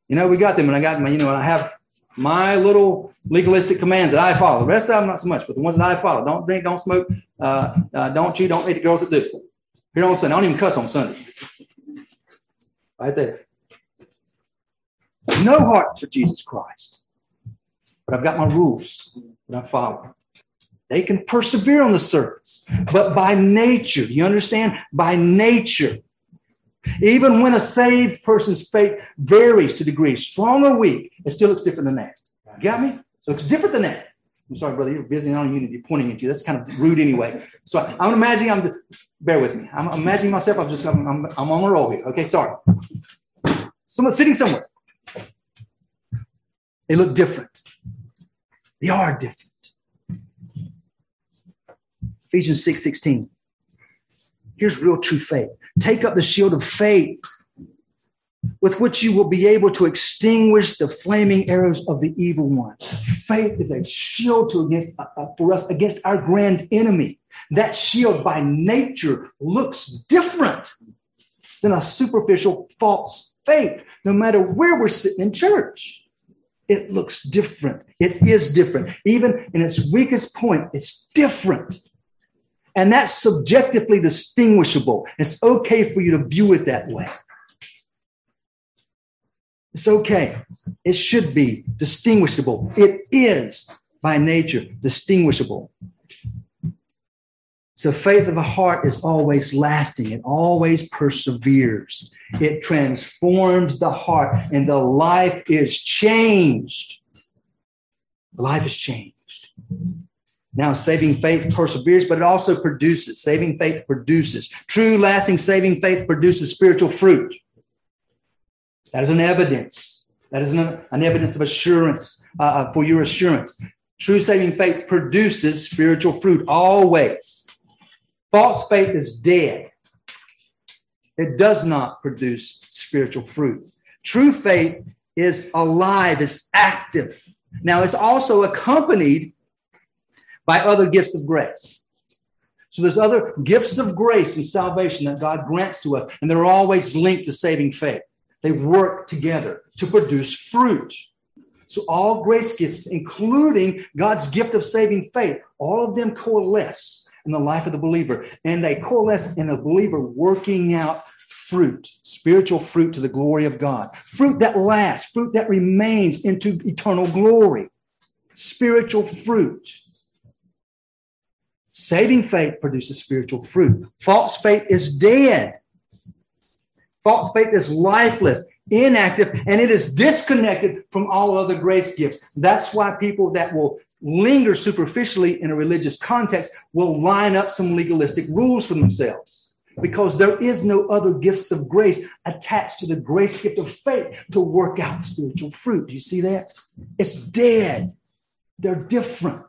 You know, we got them, and I got my, you know, I have my little legalistic commands that I follow. The rest of them, not so much, but the ones that I follow don't drink, don't smoke, uh, uh, don't chew, don't meet the girls that do. Here on Sunday, I don't even cuss on Sunday. Right there. No heart for Jesus Christ. But I've got my rules that I follow. They can persevere on the surface, but by nature, you understand? By nature, even when a saved person's faith varies to degrees, strong or weak, it still looks different than that. You got me? So it's different than that. I'm sorry, brother, you're visiting on unity, pointing at you. That's kind of rude anyway. So I'm imagining, I'm, bear with me. I'm imagining myself, I'm just, I'm, I'm, I'm on a roll here. Okay, sorry. Someone sitting somewhere. They look different. They are different. Ephesians 6 16. Here's real true faith. Take up the shield of faith with which you will be able to extinguish the flaming arrows of the evil one. Faith is a shield to against, uh, uh, for us against our grand enemy. That shield by nature looks different than a superficial false faith, no matter where we're sitting in church it looks different. It is different. Even in its weakest point, it's different. And that's subjectively distinguishable. It's okay for you to view it that way. It's okay. It should be distinguishable. It is by nature distinguishable. So faith of the heart is always lasting. It always perseveres. It transforms the heart and the life is changed. The life is changed. Now, saving faith perseveres, but it also produces. Saving faith produces. True, lasting, saving faith produces spiritual fruit. That is an evidence. That is an, an evidence of assurance uh, uh for your assurance. True saving faith produces spiritual fruit always. False faith is dead. It does not produce spiritual fruit. True faith is alive, is active. Now, it's also accompanied by other gifts of grace. So there's other gifts of grace and salvation that God grants to us, and they're always linked to saving faith. They work together to produce fruit. So all grace gifts, including God's gift of saving faith, all of them coalesce in the life of the believer, and they coalesce in a believer working out fruit, spiritual fruit to the glory of God, fruit that lasts, fruit that remains into eternal glory, spiritual fruit. Saving faith produces spiritual fruit. False faith is dead. False faith is lifeless, inactive, and it is disconnected from all other grace gifts. That's why people that will linger superficially in a religious context will line up some legalistic rules for themselves because there is no other gifts of grace attached to the grace gift of faith to work out spiritual fruit. Do you see that? It's dead. They're different.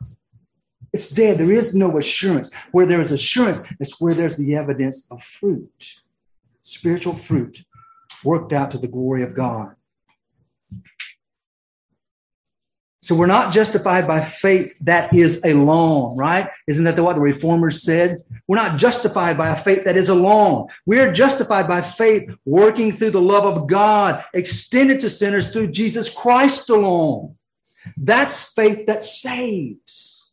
It's dead. There is no assurance. Where there is assurance, it's where there's the evidence of fruit, spiritual fruit worked out to the glory of God. So we're not justified by faith that is alone, right? Isn't that what the reformers said? We're not justified by a faith that is alone. We're justified by faith working through the love of God extended to sinners through Jesus Christ alone. That's faith that saves.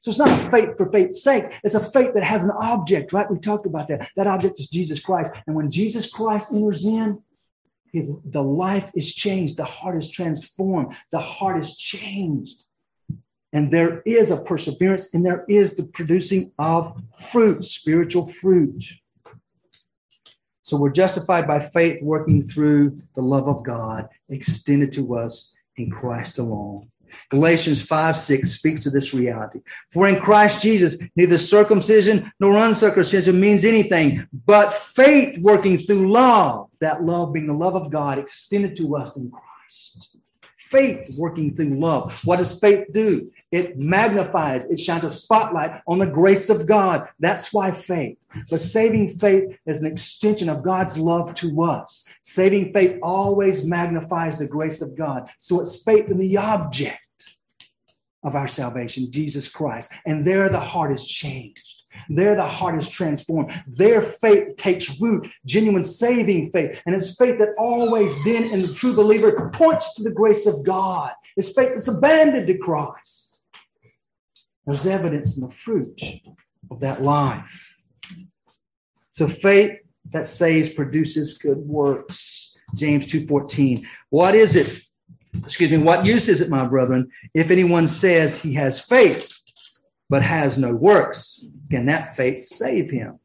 So it's not a faith for faith's sake. It's a faith that has an object, right? We talked about that. That object is Jesus Christ. And when Jesus Christ enters in, the life is changed. The heart is transformed. The heart is changed. And there is a perseverance and there is the producing of fruit, spiritual fruit. So we're justified by faith, working through the love of God extended to us in Christ alone. Galatians 5 6 speaks to this reality. For in Christ Jesus, neither circumcision nor uncircumcision means anything, but faith working through love, that love being the love of God extended to us in Christ. Faith working through love. What does faith do? It magnifies, it shines a spotlight on the grace of God. That's why faith. But saving faith is an extension of God's love to us. Saving faith always magnifies the grace of God. So it's faith in the object of our salvation, Jesus Christ. And there the heart is changed. There the heart is transformed. Their faith takes root, genuine saving faith. And it's faith that always then in the true believer points to the grace of God. It's faith that's abandoned to Christ. There's evidence in the fruit of that life. So faith that saves produces good works. James 2:14. What is it? Excuse me, what use is it, my brethren, if anyone says he has faith but has no works? Can that faith save him?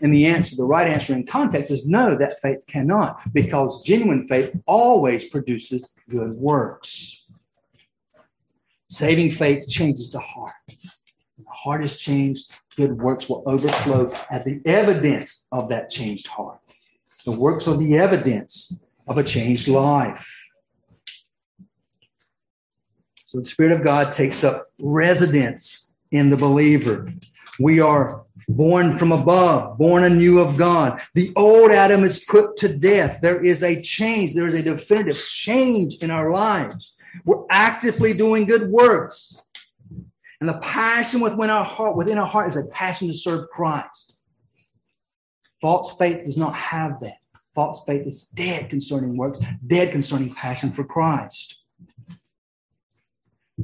And the answer, the right answer in context is no, that faith cannot, because genuine faith always produces good works. Saving faith changes the heart. When the heart is changed, good works will overflow as the evidence of that changed heart. The works are the evidence of a changed life. So the Spirit of God takes up residence in the believer. We are born from above, born anew of God. The old Adam is put to death. There is a change. There is a definitive change in our lives. We're actively doing good works. And the passion within our heart, within our heart is a passion to serve Christ. False faith does not have that. False faith is dead concerning works, dead concerning passion for Christ.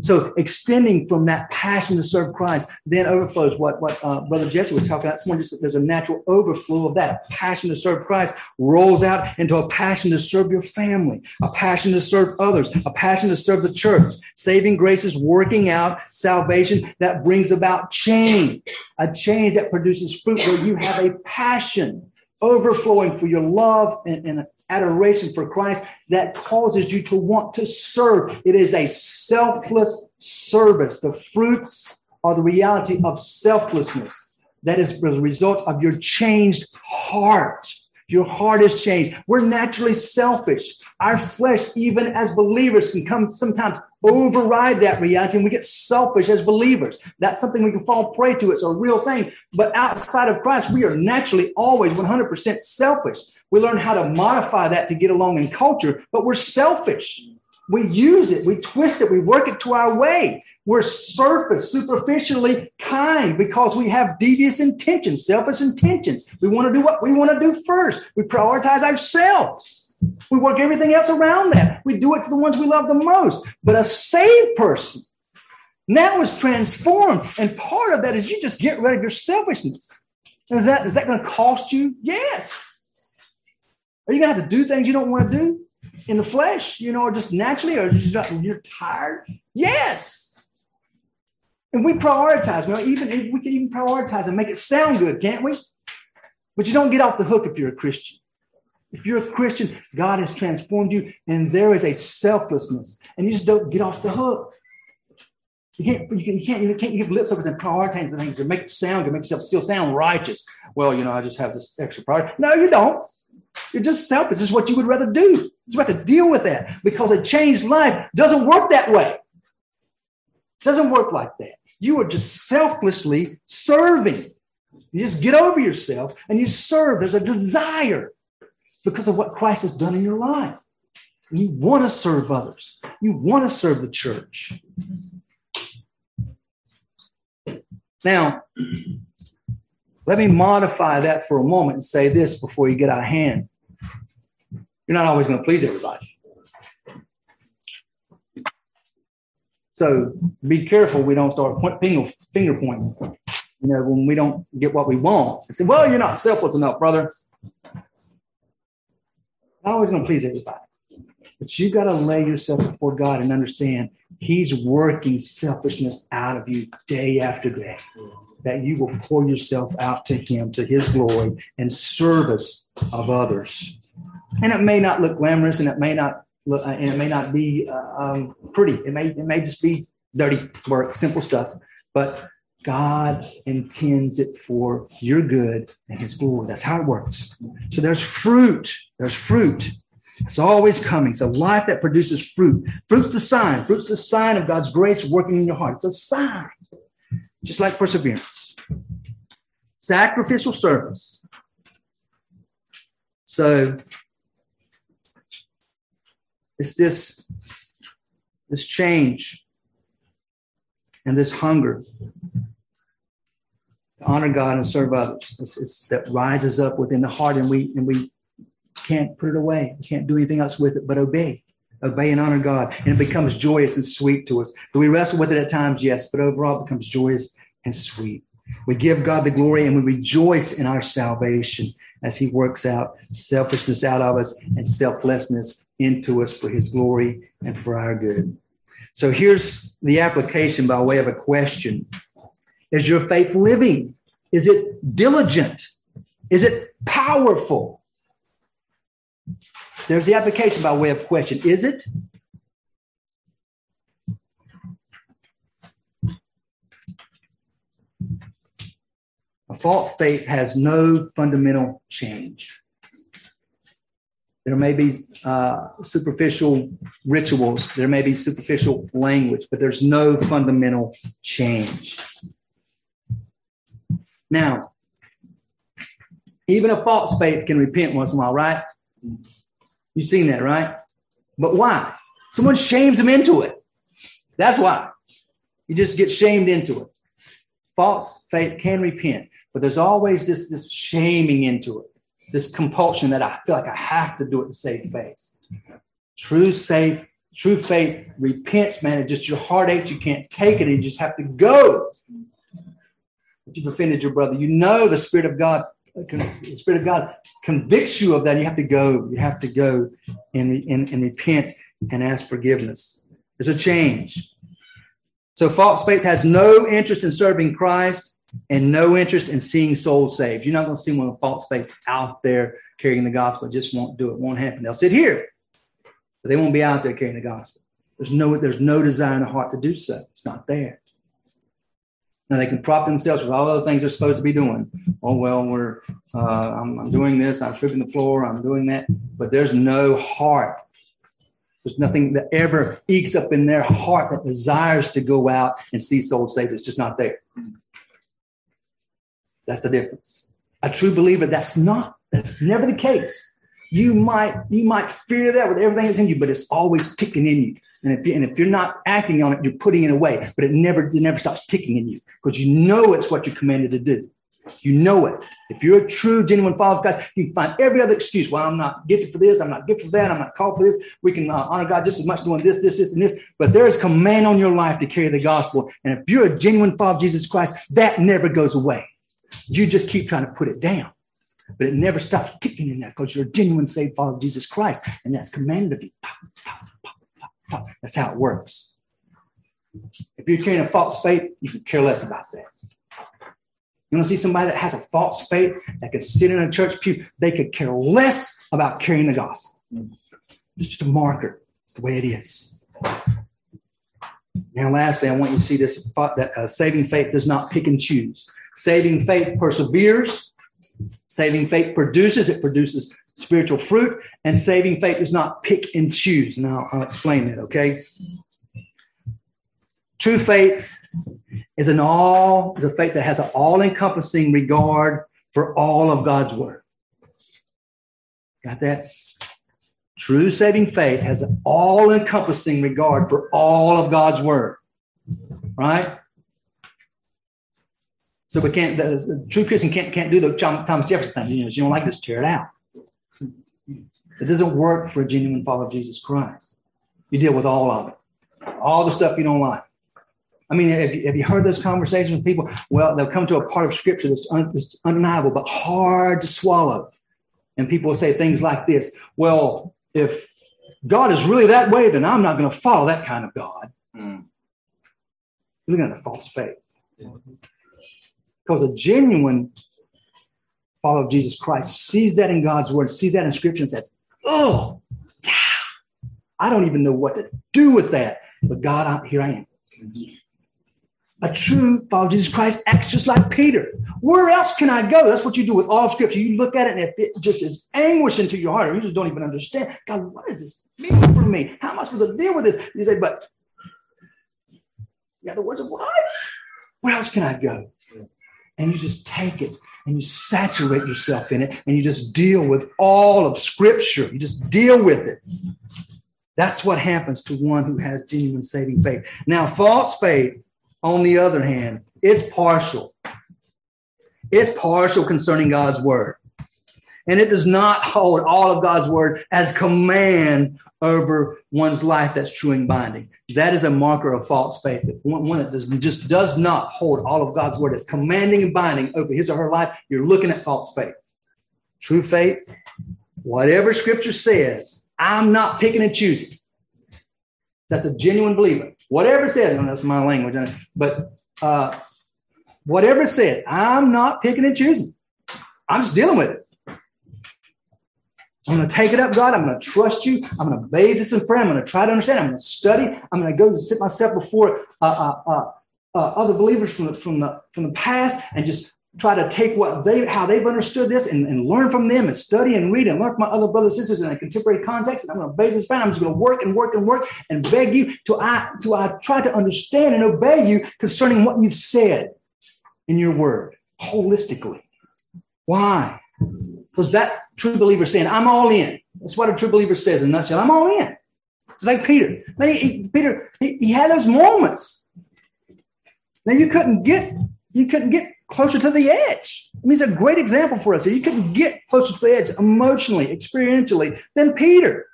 So extending from that passion to serve Christ then overflows what, what uh, Brother Jesse was talking about. It's more just there's a natural overflow of that. A passion to serve Christ rolls out into a passion to serve your family, a passion to serve others, a passion to serve the church. Saving grace is working out salvation that brings about change, a change that produces fruit where you have a passion overflowing for your love and, and adoration for Christ that causes you to want to serve. It is a selfless service. The fruits are the reality of selflessness. That is a result of your changed heart. Your heart is changed. We're naturally selfish. Our flesh, even as believers, can come sometimes override that reality and we get selfish as believers. That's something we can fall prey to. It's a real thing. But outside of Christ, we are naturally always 100% selfish. We learn how to modify that to get along in culture, but we're selfish. We use it, we twist it, we work it to our way. We're surface, superficially kind because we have devious intentions, selfish intentions. We want to do what we want to do first. We prioritize ourselves. We work everything else around that. We do it to the ones we love the most. But a saved person now is transformed. And part of that is you just get rid of your selfishness. Is that, is that going to cost you? Yes. Are you going to have to do things you don't want to do in the flesh, you know, or just naturally, or just you're tired? Yes. And we prioritize. You know, even we can even prioritize and make it sound good, can't we? But you don't get off the hook if you're a Christian. If you're a Christian, God has transformed you, and there is a selflessness, and you just don't get off the hook. You can't, you, can, you can't, you can't give lip service and prioritize the things and make it sound good, make yourself still sound righteous. Well, you know, I just have this extra priority. No, you don't. You're just selfish. This is what you would rather do. You have to deal with that because a changed life doesn't work that way. It doesn't work like that. You are just selflessly serving. You just get over yourself and you serve. There's a desire because of what Christ has done in your life. You want to serve others, you want to serve the church. Now, let me modify that for a moment and say this before you get out of hand. You're not always going to please everybody. So be careful we don't start point, finger, finger pointing. You know, when we don't get what we want, I say, well, you're not selfless enough, brother. Not always going to please everybody. But you got to lay yourself before God and understand He's working selfishness out of you day after day. That you will pour yourself out to Him, to His glory and service of others. And it may not look glamorous and it may not and it may not be uh, um, pretty. It may it may just be dirty work, simple stuff. But God intends it for your good and His glory. That's how it works. So there's fruit. There's fruit. It's always coming. It's a life that produces fruit. Fruit's the sign. Fruit's the sign of God's grace working in your heart. It's a sign, just like perseverance. Sacrificial service. So it's this, this change and this hunger to honor God and serve others. It's, it's, that rises up within the heart, and we and we can't put it away. We can't do anything else with it but obey. Obey and honor God. And it becomes joyous and sweet to us. Do we wrestle with it at times? Yes, but overall it becomes joyous and sweet. We give God the glory and we rejoice in our salvation as He works out selfishness out of us and selflessness into us for His glory and for our good. So here's the application by way of a question Is your faith living? Is it diligent? Is it powerful? There's the application by way of question. Is it? A false faith has no fundamental change. There may be uh, superficial rituals, there may be superficial language, but there's no fundamental change. Now, even a false faith can repent once in a while, right? You've seen that, right? But why? Someone shames them into it. That's why. You just get shamed into it. False faith can repent, but there's always this, this shaming into it, this compulsion that I feel like I have to do it to save face. True safe True faith repents, man. It just your heart aches. You can't take it. And you just have to go. If you've offended your brother, you know the Spirit of God, the Spirit of God convicts you of that. You have to go. You have to go and, and, and repent and ask forgiveness. There's a change. So false faith has no interest in serving Christ and no interest in seeing souls saved. You're not going to see one of false faith out there carrying the gospel. It just won't do it. Won't happen. They'll sit here but they won't be out there carrying the gospel. There's no, there's no desire in the heart to do so. It's not there. Now they can prop themselves with all other things they're supposed to be doing. Oh well, we're uh, I'm, I'm doing this. I'm sweeping the floor. I'm doing that. But there's no heart. There's nothing that ever ekes up in their heart that desires to go out and see souls saved. It's just not there. That's the difference. A true believer, that's not. That's never the case you might you might fear that with everything that's in you, but it's always ticking in you. And if, you, and if you're not acting on it, you're putting it away. But it never it never stops ticking in you because you know it's what you're commanded to do. You know it. If you're a true, genuine follower of God, you can find every other excuse. Well, I'm not gifted for this. I'm not gifted for that. I'm not called for this. We can uh, honor God just as much doing this, this, this, and this. But there is command on your life to carry the gospel. And if you're a genuine follower of Jesus Christ, that never goes away. You just keep trying to put it down. But it never stops ticking in there because you're a genuine saved follower of Jesus Christ. And that's commanded of you. Pop, pop, pop, that's how it works. If you're carrying a false faith, you can care less about that. You want to see somebody that has a false faith that can sit in a church pew, they could care less about carrying the gospel. It's just a marker. It's the way it is. Now, lastly, I want you to see this that uh, saving faith does not pick and choose. Saving faith perseveres, Saving faith produces, it produces spiritual fruit, and saving faith does not pick and choose. Now, I'll explain that, okay? True faith is an all, is a faith that has an all-encompassing regard for all of God's word. Got that? True saving faith has an all-encompassing regard for all of God's word. Right? So we can't, the, true Christian can't, can't do the Thomas Jefferson thing. You know, you don't like this, tear it out. It doesn't work for a genuine follower of Jesus Christ. You deal with all of it, all the stuff you don't like. I mean, have you, have you heard those conversations with people? Well, they'll come to a part of Scripture that's, un, that's undeniable, but hard to swallow. And people will say things like this Well, if God is really that way, then I'm not going to follow that kind of God. Mm. You're looking at a false faith. Because a genuine follower of Jesus Christ sees that in God's word, sees that in scripture, and says, Oh, I don't even know what to do with that. But God, I, here I am. A true follower of Jesus Christ acts just like Peter. Where else can I go? That's what you do with all scripture. You look at it and it just is anguish into your heart, or you just don't even understand. God, what does this mean for me? How am I supposed to deal with this? You say, but the words of life. Where else can I go? And you just take it and you saturate yourself in it and you just deal with all of scripture. You just deal with it. That's what happens to one who has genuine saving faith. Now, false faith, on the other hand, is partial. It's partial concerning God's word. And it does not hold all of God's word as command over one's life that's true and binding. That is a marker of false faith. If one, one that does, just does not hold all of God's word as commanding and binding over his or her life, you're looking at false faith. True faith, whatever scripture says, I'm not picking and choosing. That's a genuine believer. Whatever it says, that's my language, but uh, whatever says, I'm not picking and choosing. I'm just dealing with it. I'm going to take it up, God. I'm going to trust you. I'm going to bathe this in prayer. I'm going to try to understand. I'm going to study. I'm going to go sit myself before uh, uh, uh, uh, other believers from the, from the from the past and just try to take what they how they've understood this and, and learn from them and study and read and learn from my other brothers and sisters in a contemporary context. And I'm going to bathe this prayer. I'm just going to work and work and work and beg you to I to I try to understand and obey you concerning what you've said in your word holistically. Why? Because that true believer saying, I'm all in. That's what a true believer says in a nutshell. I'm all in. It's like Peter. Man, he, he, Peter, he, he had those moments. Now you couldn't get you couldn't get closer to the edge. I mean, it's a great example for us. You couldn't get closer to the edge emotionally, experientially than Peter.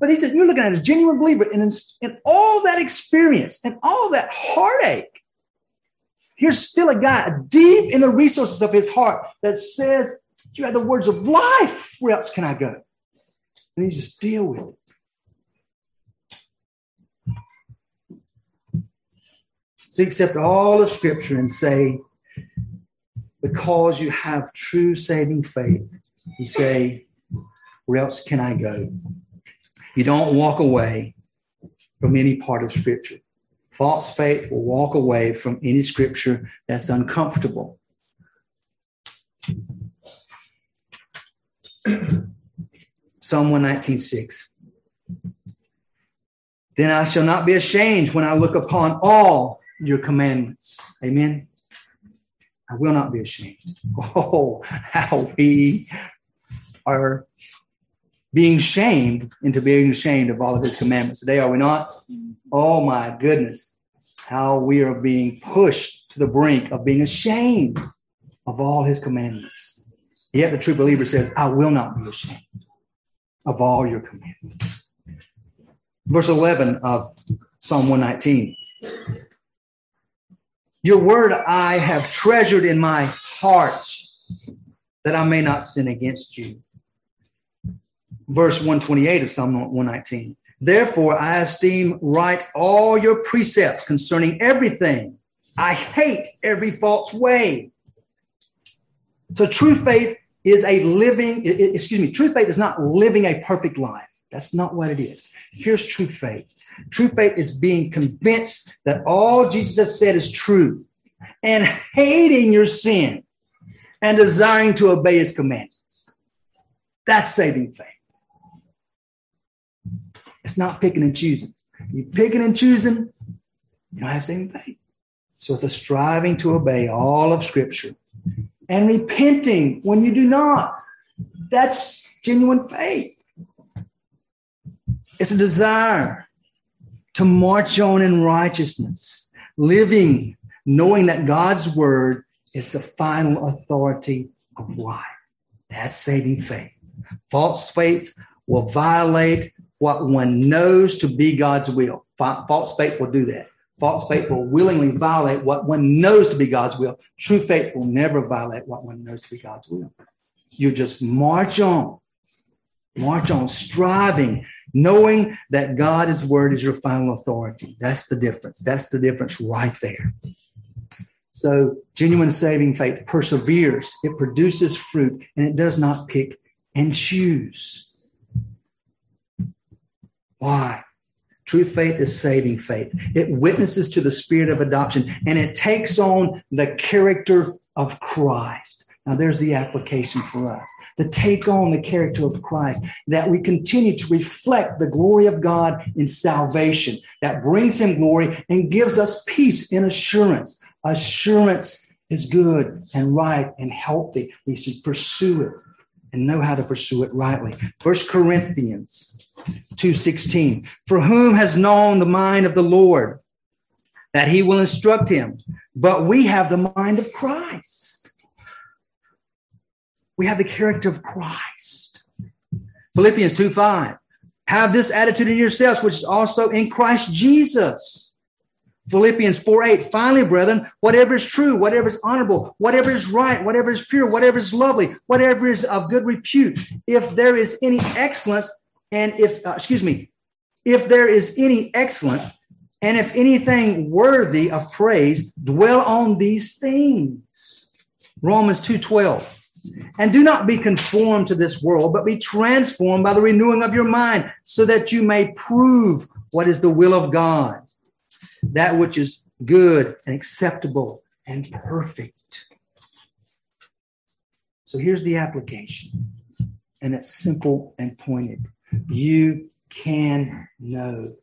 But he said, You're looking at a genuine believer. And in, in all that experience and all that heartache, here's still a guy deep in the resources of his heart that says, You have the words of life. Where else can I go? And he just deal with it. So accept all of Scripture and say, because you have true saving faith, you say, where else can I go? You don't walk away from any part of Scripture. False faith will walk away from any Scripture that's uncomfortable. [CLEARS THROAT] Psalm 119.6 Then I shall not be ashamed when I look upon all your commandments. Amen. I will not be ashamed. [LAUGHS] Oh, how we are being shamed into being ashamed of all of his commandments. Today, are we not? Oh my goodness. How we are being pushed to the brink of being ashamed of all his commandments. Yet the true believer says, I will not be ashamed of all your commandments. Verse 11 of Psalm 119. Your word I have treasured in my heart that I may not sin against you. Verse 128 of Psalm 119. Therefore, I esteem right all your precepts concerning everything. I hate every false way. So, true faith is a living, excuse me, true faith is not living a perfect life. That's not what it is. Here's true faith True faith is being convinced that all Jesus has said is true and hating your sin and desiring to obey his commandments. That's saving faith. It's not picking and choosing. You picking and choosing, you don't have saving faith. So it's a striving to obey all of Scripture and repenting when you do not. That's genuine faith. It's a desire to march on in righteousness, living, knowing that God's word is the final authority of life. That's saving faith. False faith will violate what one knows to be God's will. False faith will do that. False faith will willingly violate what one knows to be God's will. True faith will never violate what one knows to be God's will. You just march on, march on, striving knowing that God's word is your final authority. That's the difference. That's the difference right there. So, genuine saving faith perseveres, it produces fruit, and it does not pick and choose. Why? True faith is saving faith. It witnesses to the spirit of adoption and it takes on the character of Christ. Now, there's the application for us to take on the character of Christ, that we continue to reflect the glory of God in salvation, that brings Him glory and gives us peace and assurance. Assurance is good and right and healthy. We should pursue it and know how to pursue it rightly. First Corinthians 2:16 For whom has known the mind of the Lord that he will instruct him but we have the mind of Christ we have the character of Christ. Philippians 2 5. Have this attitude in yourselves, which is also in Christ Jesus. Philippians 4 8. Finally, brethren, whatever is true, whatever is honorable, whatever is right, whatever is pure, whatever is lovely, whatever is of good repute, if there is any excellence, and if, uh, excuse me, if there is any excellent, and if anything worthy of praise, dwell on these things. Romans 2 12. And do not be conformed to this world, but be transformed by the renewing of your mind, so that you may prove what is the will of God, that which is good and acceptable and perfect. So here's the application, and it's simple and pointed. You can know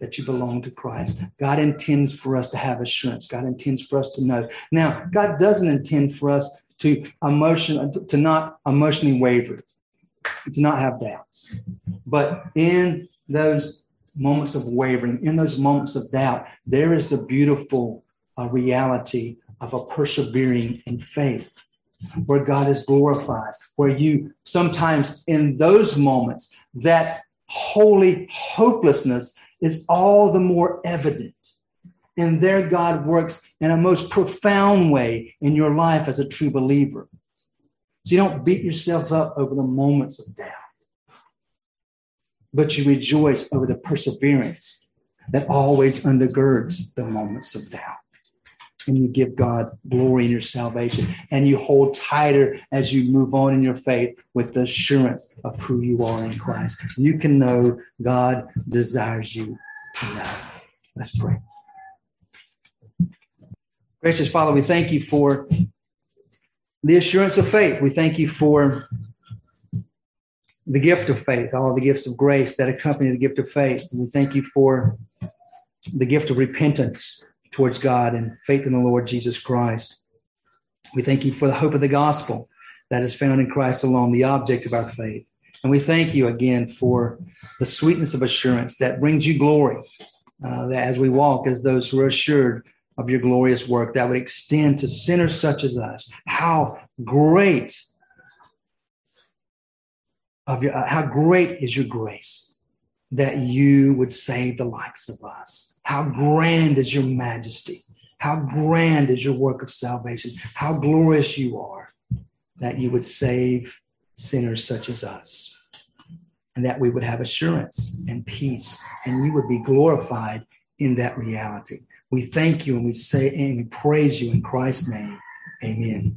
that you belong to Christ. God intends for us to have assurance. God intends for us to know. Now, God doesn't intend for us to emotion to not emotionally waver, to not have doubts. But in those moments of wavering, in those moments of doubt, there is the beautiful uh, reality of a persevering in faith. where God is glorified, where you sometimes in those moments, that holy hopelessness is all the more evident. And there, God works in a most profound way in your life as a true believer. So you don't beat yourself up over the moments of doubt, but you rejoice over the perseverance that always undergirds the moments of doubt and you give God glory in your salvation and you hold tighter as you move on in your faith with the assurance of who you are in Christ. You can know God desires you to know. Let's pray. Gracious Father, we thank you for the assurance of faith. We thank you for the gift of faith, all the gifts of grace that accompany the gift of faith. And we thank you for the gift of repentance towards God and faith in the Lord Jesus Christ. We thank you for the hope of the gospel that is found in Christ alone, the object of our faith. And we thank you again for the sweetness of assurance that brings you glory, uh, that as we walk as those who are assured of your glorious work that would extend to sinners such as us. How great of your, uh, how great is your grace that you would save the likes of us. How grand is your majesty? How grand is your work of salvation? How glorious you are that you would save sinners such as us, and that we would have assurance and peace, and you would be glorified in that reality. We thank you and we say and we praise you in Christ's name. Amen.